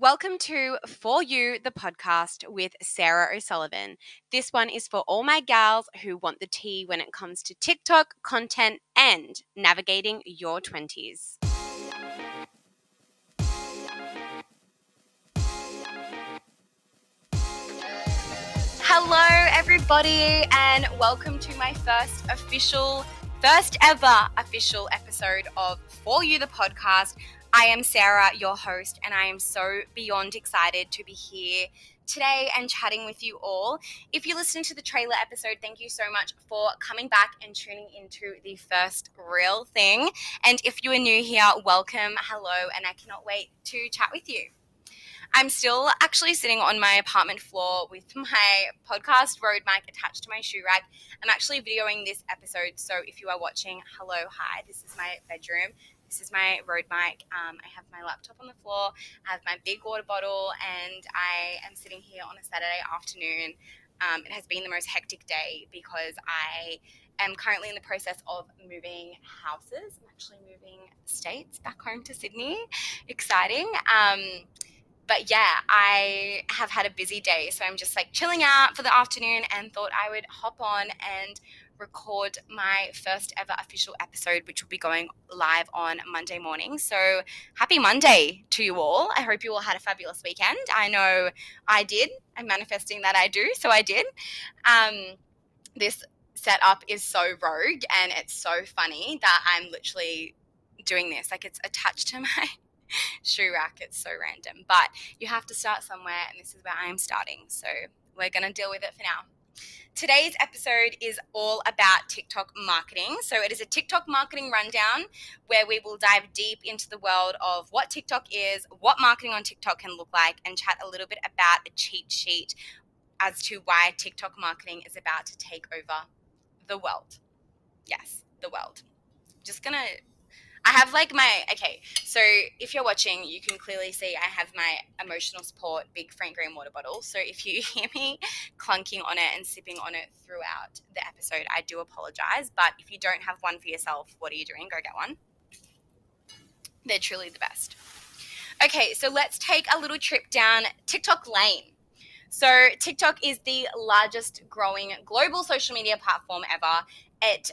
Welcome to For You, the podcast with Sarah O'Sullivan. This one is for all my gals who want the tea when it comes to TikTok content and navigating your 20s. Hello, everybody, and welcome to my first official, first ever official episode of For You, the podcast. I am Sarah, your host, and I am so beyond excited to be here today and chatting with you all. If you listened to the trailer episode, thank you so much for coming back and tuning into the first real thing. And if you are new here, welcome, hello, and I cannot wait to chat with you. I'm still actually sitting on my apartment floor with my podcast Rode mic attached to my shoe rack. I'm actually videoing this episode, so if you are watching, hello, hi, this is my bedroom. This is my Rode mic. Um, I have my laptop on the floor. I have my big water bottle, and I am sitting here on a Saturday afternoon. Um, it has been the most hectic day because I am currently in the process of moving houses. I'm actually moving states back home to Sydney. Exciting. Um, but yeah, I have had a busy day. So I'm just like chilling out for the afternoon and thought I would hop on and record my first ever official episode, which will be going live on Monday morning. So happy Monday to you all. I hope you all had a fabulous weekend. I know I did. I'm manifesting that I do. So I did. Um, this setup is so rogue and it's so funny that I'm literally doing this. Like it's attached to my shoe rack. It's so random. But you have to start somewhere, and this is where I'm starting. So we're going to deal with it for now. Today's episode is all about TikTok marketing. So, it is a TikTok marketing rundown where we will dive deep into the world of what TikTok is, what marketing on TikTok can look like, and chat a little bit about a cheat sheet as to why TikTok marketing is about to take over the world. Yes, the world. Just gonna I have like my okay. So if you're watching, you can clearly see I have my emotional support big Frank Green water bottle. So if you hear me clunking on it and sipping on it throughout the episode, I do apologize. But if you don't have one for yourself, what are you doing? Go get one. They're truly the best. Okay, so let's take a little trip down TikTok lane. So, TikTok is the largest growing global social media platform ever. It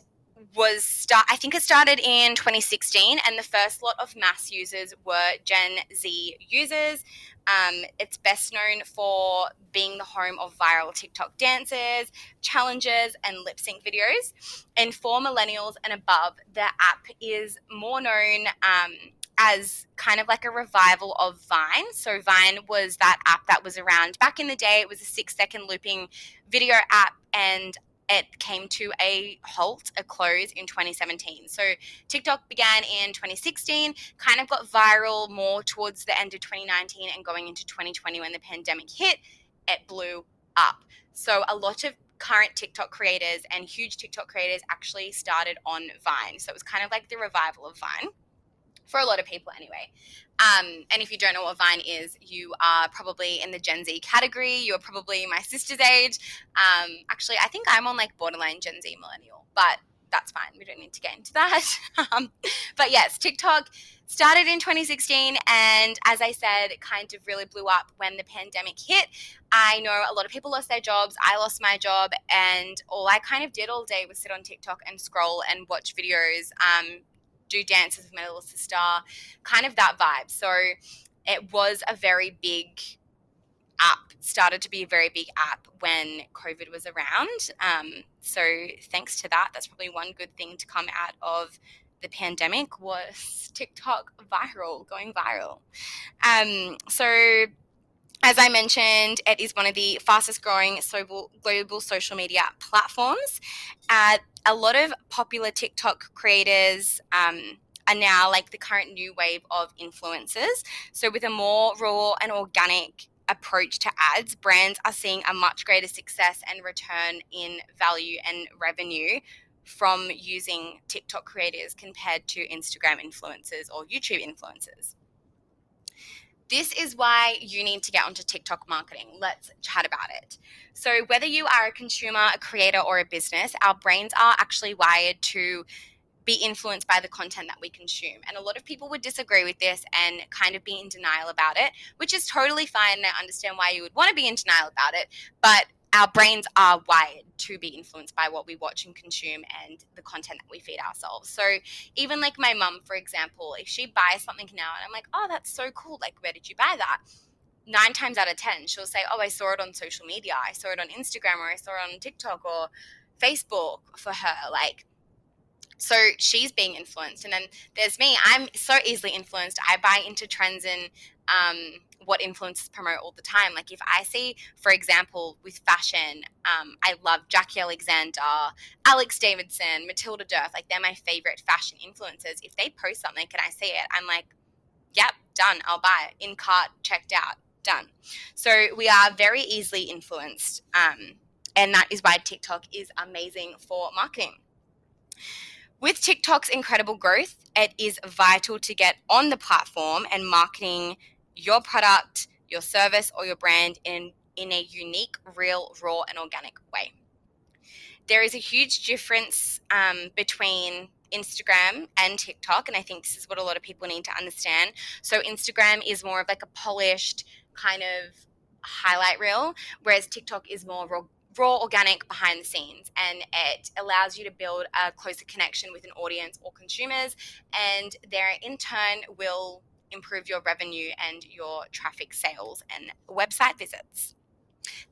was start I think it started in 2016 and the first lot of mass users were Gen Z users. Um, it's best known for being the home of viral TikTok dances, challenges, and lip sync videos. And for millennials and above, the app is more known um, as kind of like a revival of Vine. So, Vine was that app that was around back in the day. It was a six second looping video app, and it came to a halt, a close in 2017. So TikTok began in 2016, kind of got viral more towards the end of 2019 and going into 2020 when the pandemic hit, it blew up. So a lot of current TikTok creators and huge TikTok creators actually started on Vine. So it was kind of like the revival of Vine for a lot of people anyway. Um, and if you don't know what Vine is, you are probably in the Gen Z category. You are probably my sister's age. Um, actually, I think I'm on like borderline Gen Z millennial, but that's fine. We don't need to get into that. um, but yes, TikTok started in 2016 and as i said it kind of really blew up when the pandemic hit i know a lot of people lost their jobs i lost my job and all i kind of did all day was sit on tiktok and scroll and watch videos um, do dances with my little sister, kind of that vibe. So it was a very big app, started to be a very big app when COVID was around. Um, so thanks to that, that's probably one good thing to come out of the pandemic was TikTok viral, going viral. Um, so as I mentioned, it is one of the fastest growing global social media platforms. Uh, a lot of popular TikTok creators um, are now like the current new wave of influencers. So, with a more raw and organic approach to ads, brands are seeing a much greater success and return in value and revenue from using TikTok creators compared to Instagram influencers or YouTube influencers. This is why you need to get onto TikTok marketing. Let's chat about it. So, whether you are a consumer, a creator, or a business, our brains are actually wired to be influenced by the content that we consume. And a lot of people would disagree with this and kind of be in denial about it, which is totally fine. I understand why you would want to be in denial about it. But our brains are wired to be influenced by what we watch and consume and the content that we feed ourselves. So even like my mum, for example, if she buys something now and I'm like, oh, that's so cool. Like, where did you buy that? Nine times out of 10, she'll say, oh, I saw it on social media. I saw it on Instagram or I saw it on TikTok or Facebook for her. Like, so she's being influenced. And then there's me. I'm so easily influenced. I buy into trends and um, what influencers promote all the time. Like if I see, for example, with fashion, um, I love Jackie Alexander, Alex Davidson, Matilda Djerf. Like they're my favorite fashion influencers. If they post something and I see it, I'm like, yep, done. I'll buy it. In cart, checked out, done. So we are very easily influenced. Um, and that is why TikTok is amazing for marketing. With TikTok's incredible growth, it is vital to get on the platform and marketing your product, your service, or your brand in, in a unique, real, raw, and organic way. There is a huge difference um, between Instagram and TikTok, and I think this is what a lot of people need to understand. So, Instagram is more of like a polished kind of highlight reel, whereas TikTok is more raw, raw, organic behind the scenes, and it allows you to build a closer connection with an audience or consumers, and there in turn will improve your revenue and your traffic sales and website visits.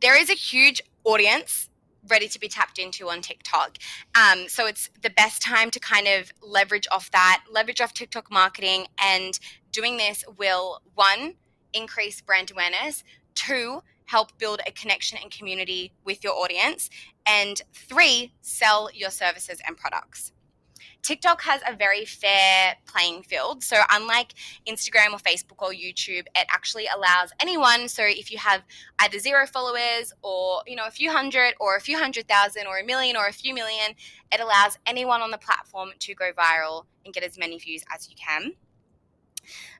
There is a huge audience ready to be tapped into on TikTok. Um, so it's the best time to kind of leverage off that, leverage off TikTok marketing, and doing this will one, increase brand awareness, two, help build a connection and community with your audience, and three, sell your services and products. TikTok has a very fair playing field. So, unlike Instagram or Facebook or YouTube, it actually allows anyone. So, if you have either zero followers or, you know, a few hundred or a few hundred thousand or a million or a few million, it allows anyone on the platform to go viral and get as many views as you can.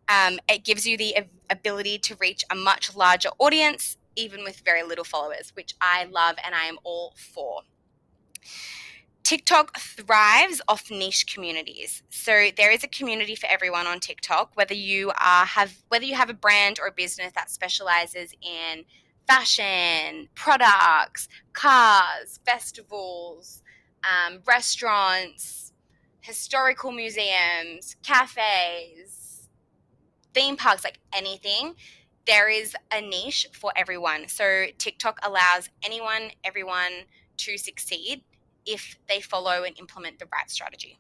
Um, it gives you the ability to reach a much larger audience, even with very little followers, which I love and I am all for. TikTok thrives off niche communities. So there is a community for everyone on TikTok, whether you are have whether you have a brand or a business that specializes in fashion, products, cars, festivals, um, restaurants, historical museums, cafes, theme parks, like anything. There is a niche for everyone. So TikTok allows anyone, everyone to succeed if they follow and implement the right strategy.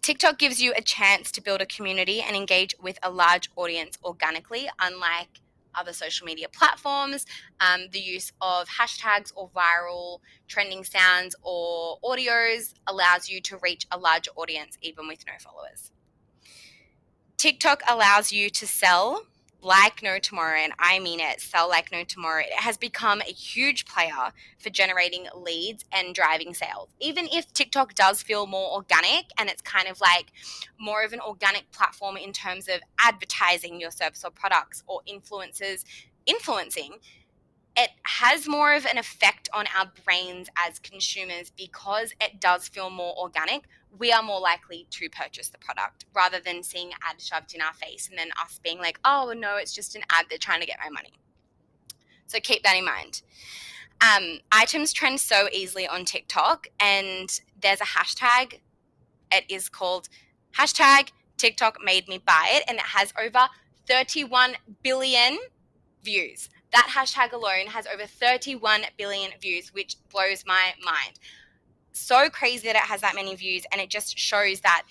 TikTok gives you a chance to build a community and engage with a large audience organically, unlike other social media platforms. Um, the use of hashtags or viral trending sounds or audios allows you to reach a larger audience even with no followers. TikTok allows you to sell like no tomorrow, and I mean it, sell like no tomorrow, it has become a huge player for generating leads and driving sales. Even if TikTok does feel more organic and it's kind of like more of an organic platform in terms of advertising your service or products or influencers influencing, it has more of an effect on our brains as consumers because it does feel more organic. We are more likely to purchase the product rather than seeing ad shoved in our face and then us being like, oh, no, it's just an ad. They're trying to get my money. So keep that in mind. Um, items trend so easily on TikTok, and there's a hashtag. It is called hashtag TikTok made me buy it, and it has over 31 billion views. That hashtag alone has over 31 billion views, which blows my mind. So crazy that it has that many views, and it just shows that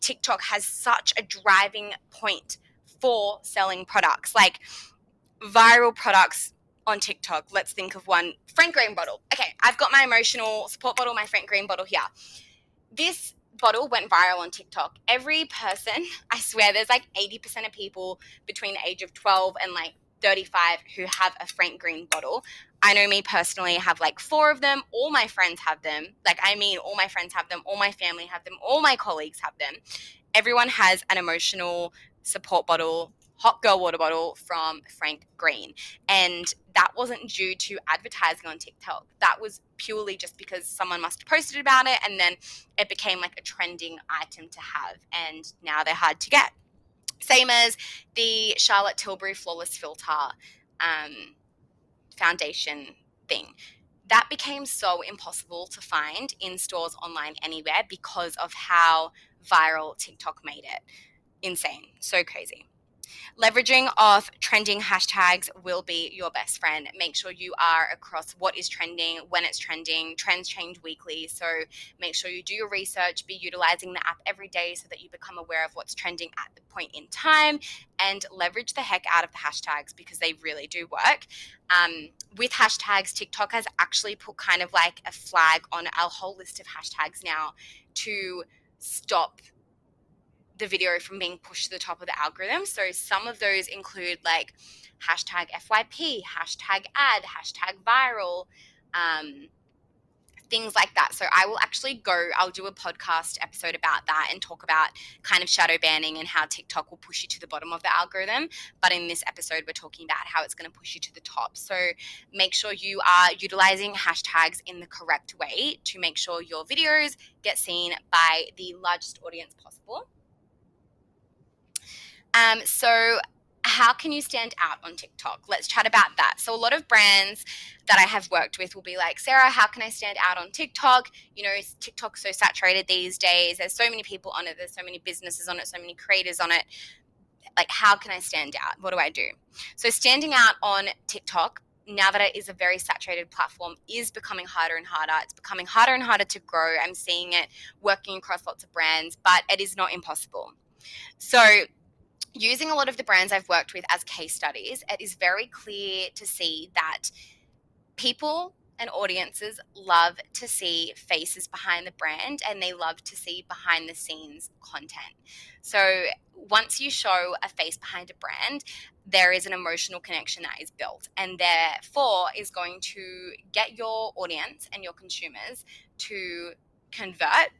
TikTok has such a driving point for selling products. Like viral products on TikTok. Let's think of one Frank Green bottle. Okay, I've got my emotional support bottle, my Frank Green bottle here. This bottle went viral on TikTok. Every person, I swear, there's like 80% of people between the age of 12 and like 35 who have a Frank Green bottle. I know me personally have like four of them. All my friends have them. Like, I mean, all my friends have them. All my family have them. All my colleagues have them. Everyone has an emotional support bottle hot girl water bottle from Frank Green. And that wasn't due to advertising on TikTok. That was purely just because someone must have posted about it and then it became like a trending item to have. And now they're hard to get. Same as the Charlotte Tilbury Flawless Filter um, foundation thing. That became so impossible to find in stores online anywhere because of how viral TikTok made it. Insane. So crazy. Leveraging off trending hashtags will be your best friend. Make sure you are across what is trending, when it's trending. Trends change weekly. So make sure you do your research, be utilizing the app every day so that you become aware of what's trending at the point in time and leverage the heck out of the hashtags because they really do work. Um, with hashtags, TikTok has actually put kind of like a flag on our whole list of hashtags now to stop the video from being pushed to the top of the algorithm. So some of those include like hashtag FYP, hashtag ad, hashtag viral, um, things like that. So I will actually go, I'll do a podcast episode about that and talk about kind of shadow banning and how TikTok will push you to the bottom of the algorithm. But in this episode, we're talking about how it's going to push you to the top. So make sure you are utilizing hashtags in the correct way to make sure your videos get seen by the largest audience possible. Um, so, how can you stand out on TikTok? Let's chat about that. So, a lot of brands that I have worked with will be like, Sarah, how can I stand out on TikTok? You know, TikTok's so saturated these days. There's so many people on it, there's so many businesses on it, so many creators on it. Like, how can I stand out? What do I do? So, standing out on TikTok now that it is a very saturated platform is becoming harder and harder it's becoming harder and harder to grow i'm seeing it working across lots of brands but it is not impossible so using a lot of the brands I've worked with as case studies, it is very clear to see that people and audiences love to see faces behind the brand and they love to see behind the scenes content. So once you show a face behind a brand, there is an emotional connection that is built and therefore is going to get your audience and your consumers to convert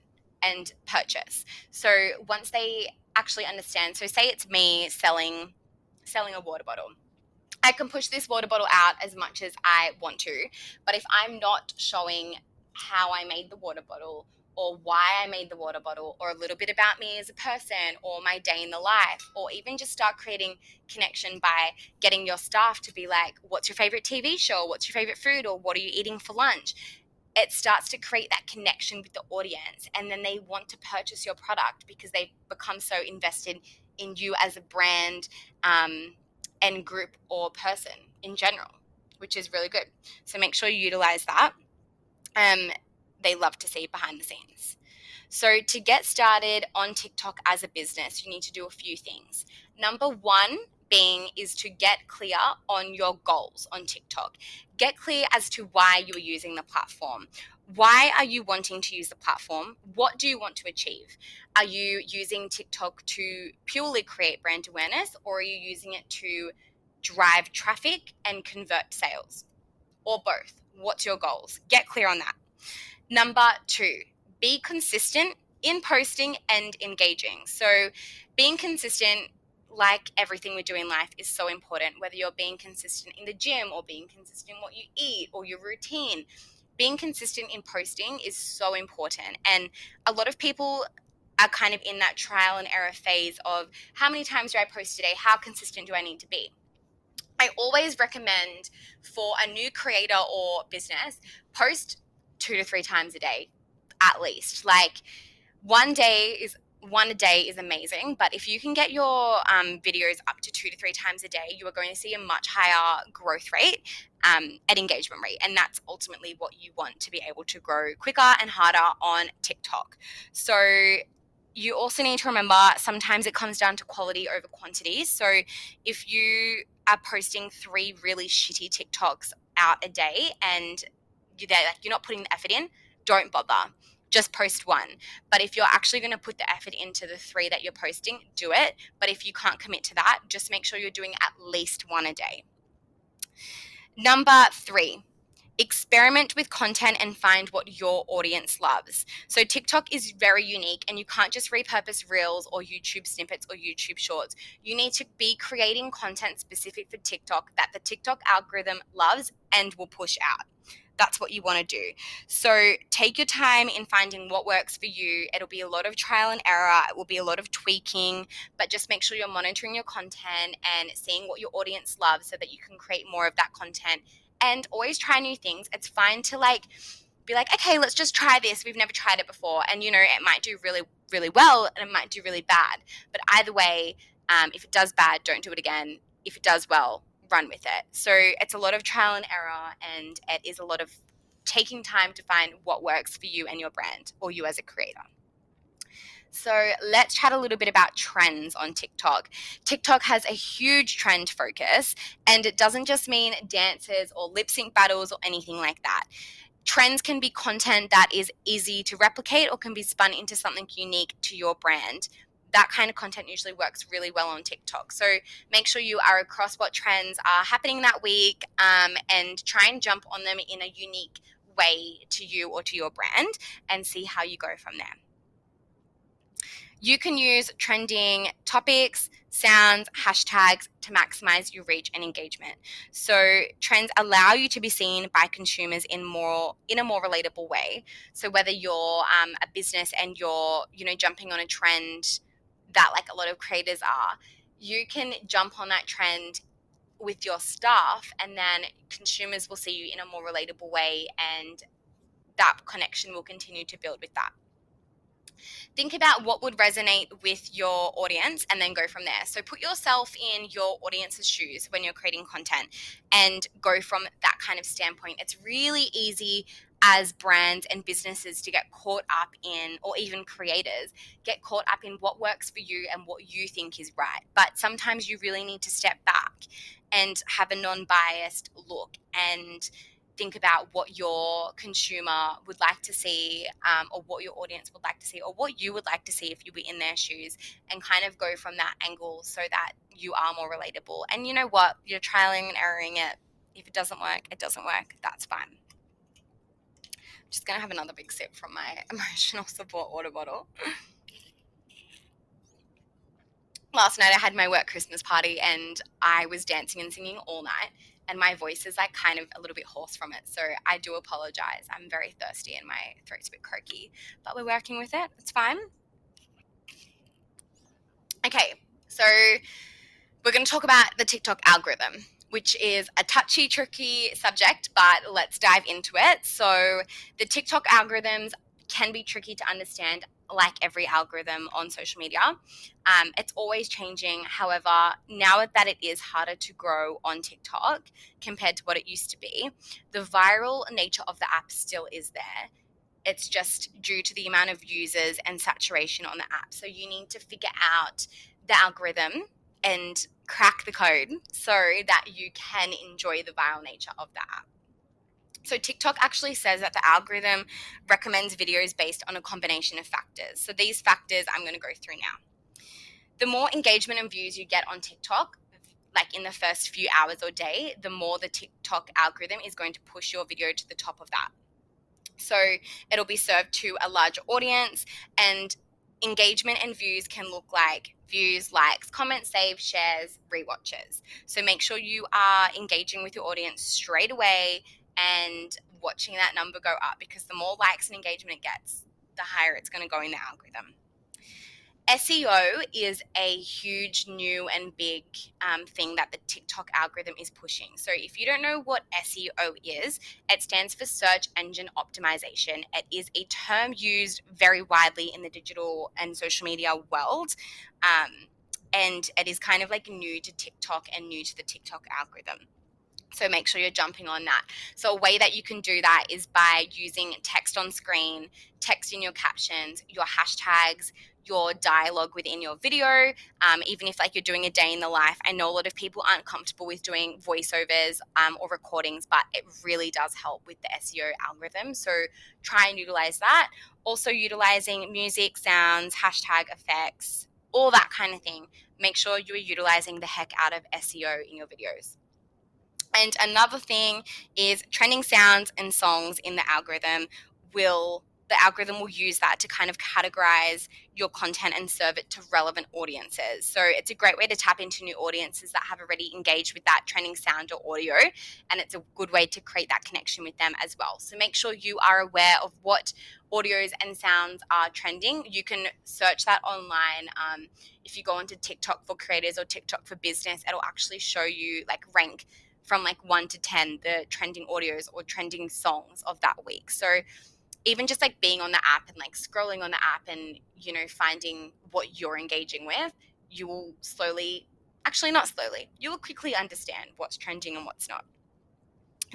and purchase. So once they actually understand. So say it's me selling selling a water bottle. I can push this water bottle out as much as I want to, but if I'm not showing how I made the water bottle or why I made the water bottle, or a little bit about me as a person, or my day in the life, or even just start creating connection by getting your staff to be like, What's your favorite TV show? What's your favorite food? Or what are you eating for lunch? It starts to create that connection with the audience and then they want to purchase your product because they've become so invested in you as a brand um, and group or person in general which is really good. So make sure you utilize that. Um, they love to see behind the scenes. So to get started on tiktok as a business you need to do a few things. Number one being is to get clear on your goals on TikTok. Get clear as to why you're using the platform. Why are you wanting to use the platform? What do you want to achieve? Are you using TikTok to purely create brand awareness or are you using it to drive traffic and convert sales? Or both? What's your goals? Get clear on that. Number two, be consistent in posting and engaging. So, being consistent like everything we do in life, is so important. Whether you're being consistent in the gym or being consistent in what you eat or your routine, being consistent in posting is so important. And a lot of people are kind of in that trial and error phase of how many times do I post today? How consistent do I need to be? I always recommend for a new creator or business, post two to three times a day at least. Like one day is one a day is amazing, but if you can get your um, videos up to two to three times a day, you are going to see a much higher growth rate um, and engagement rate. And that's ultimately what you want to be able to grow quicker and harder on TikTok. So you also need to remember sometimes it comes down to quality over quantity. So if you are posting three really shitty TikToks out a day and you're, like, you're not putting the effort in, don't bother just post one. But if you're actually going to put the effort into the three that you're posting, do it. But if you can't commit to that, just make sure you're doing at least one a day. Number three, experiment with content and find what your audience loves. So, TikTok is very unique, and you can't just repurpose reels or YouTube snippets or YouTube shorts. You need to be creating content specific for TikTok that the TikTok algorithm loves and will push out. That's what you want to do. So, take your time in finding what works for you. It'll be a lot of trial and error, it will be a lot of tweaking, but just make sure you're monitoring your content and seeing what your audience loves so that you can create more of that content and always try new things. It's fine to like be like, okay, let's just try this. We've never tried it before. And, you know, it might do really, really well and it might do really bad. But either way, um, if it does bad, don't do it again. If it does well, run with it. So it's a lot of trial and error and it is a lot of taking time to find what works for you and your brand or you as a creator. So let's chat a little bit about trends on TikTok. TikTok has a huge trend focus, and it doesn't just mean dances or lip sync battles or anything like that. Trends can be content that is easy to replicate or can be spun into something unique to your brand. That kind of content usually works really well on TikTok. So make sure you are across what trends are happening that week um, and try and jump on them in a unique way to you or to your brand and see how you go from there you can use trending topics, sounds, hashtags to maximize your reach and engagement. So trends allow you to be seen by consumers in more in a more relatable way. So whether you're um, a business and you're you know jumping on a trend that like a lot of creators are, you can jump on that trend with your stuff and then consumers will see you in a more relatable way and that connection will continue to build with that think about what would resonate with your audience and then go from there. So put yourself in your audience's shoes when you're creating content and go from that kind of standpoint. It's really easy as brands and businesses to get caught up in, or even creators, get caught up in what works for you and what you think is right. But sometimes you really need to step back and have a non biased look and think about what your consumer would like to see um, or what your audience would like to see or what you would like to see if you were in their shoes and kind of go from that angle so that you are more relatable. And you know what? You're trialing and erroring it. If it doesn't work it doesn't work. That's fine just gonna have another big sip from my emotional support water bottle last night I had my work Christmas party and I was dancing and singing all night and my voice is like kind of a little bit hoarse from it. So I do apologize. I'm very thirsty and my throat's a bit croaky, but we're working with it. It's fine. Okay, so we're going to talk about the TikTok algorithm, which is a touchy, tricky subject, but let's dive into it. So the TikTok algorithms can be tricky to understand like every algorithm on social media. Um, it's always changing. However, now that it is harder to grow on TikTok compared to what it used to be, the viral nature of the app still is there. It's just due to the amount of users and saturation on the app. So you need to figure out the algorithm and crack the code so that you can enjoy the viral nature of the app. So TikTok actually says that the algorithm recommends videos based on a combination of factors. So these factors I'm going to go through now. The more engagement and views you get on TikTok, like in the first few hours or day, the more the TikTok algorithm is going to push your video to the top of that. So it'll be served to a larger audience and engagement and views can look like views, likes, comments, saves, shares, re-watches. So make sure you are engaging with your audience straight away and watching that number go up because the more likes and engagement it gets, the higher it's going to go in the algorithm. SEO is a huge, new, and big um, thing that the TikTok algorithm is pushing. So, if you don't know what SEO is, it stands for Search Engine Optimization. It is a term used very widely in the digital and social media world. Um, and it is kind of like new to TikTok and new to the TikTok algorithm. So make sure you're jumping on that. So a way that you can do that is by using text on screen, text in your captions, your hashtags, your dialogue within your video, um, even if like you're doing a day in the life. I know a lot of people aren't comfortable with doing voiceovers um, or recordings, but it really does help with the SEO algorithm. So try and utilize that. Also utilizing music, sounds, hashtag effects, all that kind of thing. Make sure you are utilizing the heck out of SEO in your videos. And another thing is trending sounds and songs in the algorithm will the algorithm will use that to kind of categorize your content and serve it to relevant audiences. So it's a great way to tap into new audiences that have already engaged with that trending sound or audio. And it's a good way to create that connection with them as well. So make sure you are aware of what audios and sounds are trending. You can search that online. Um, if you go onto TikTok for creators or TikTok for business, it'll actually show you like rank from like one to 10 the trending audios or trending songs of that week. So even just like being on the app and like scrolling on the app and, you know, finding what you're engaging with, you will slowly, actually, not slowly, you will quickly understand what's trending and what's not.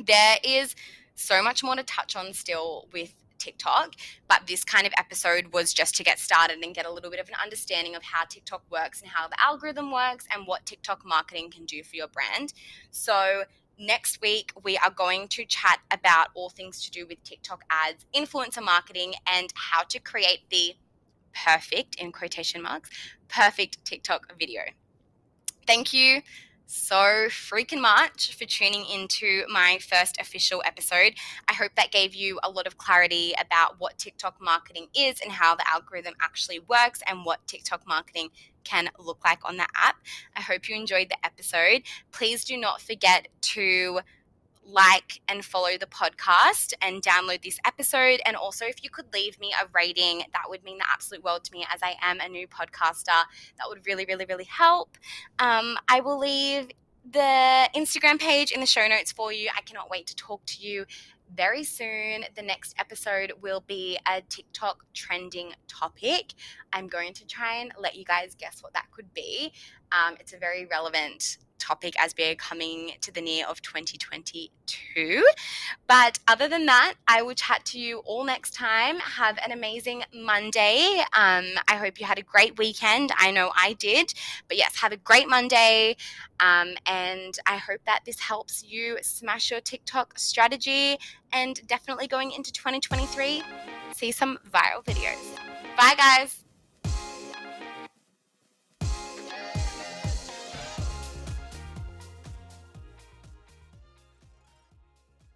There is so much more to touch on still with TikTok, but this kind of episode was just to get started and get a little bit of an understanding of how TikTok works and how the algorithm works and what TikTok marketing can do for your brand. So, next week we are going to chat about all things to do with TikTok ads, influencer marketing, and how to create the perfect, in quotation marks, perfect TikTok video. Thank you so freaking much for tuning into my first official episode. I hope that gave you a lot of clarity about what TikTok marketing is and how the algorithm actually works and what TikTok marketing can look like on the app. I hope you enjoyed the episode. Please do not forget to like and follow the podcast and download this episode. And also, if you could leave me a rating, that would mean the absolute world to me as I am a new podcaster. That would really, really, really help. Um, I will leave the Instagram page in the show notes for you. I cannot wait to talk to you very soon. The next episode will be a TikTok trending topic. I'm going to try and let you guys guess what that could be. Um, it's a very relevant topic as we're coming to the near of 2022. But other than that, I will chat to you all next time. Have an amazing Monday. Um, I hope you had a great weekend. I know I did. But yes, have a great Monday. Um, and I hope that this helps you smash your TikTok strategy and definitely going into 2023, see some viral videos. Bye, guys.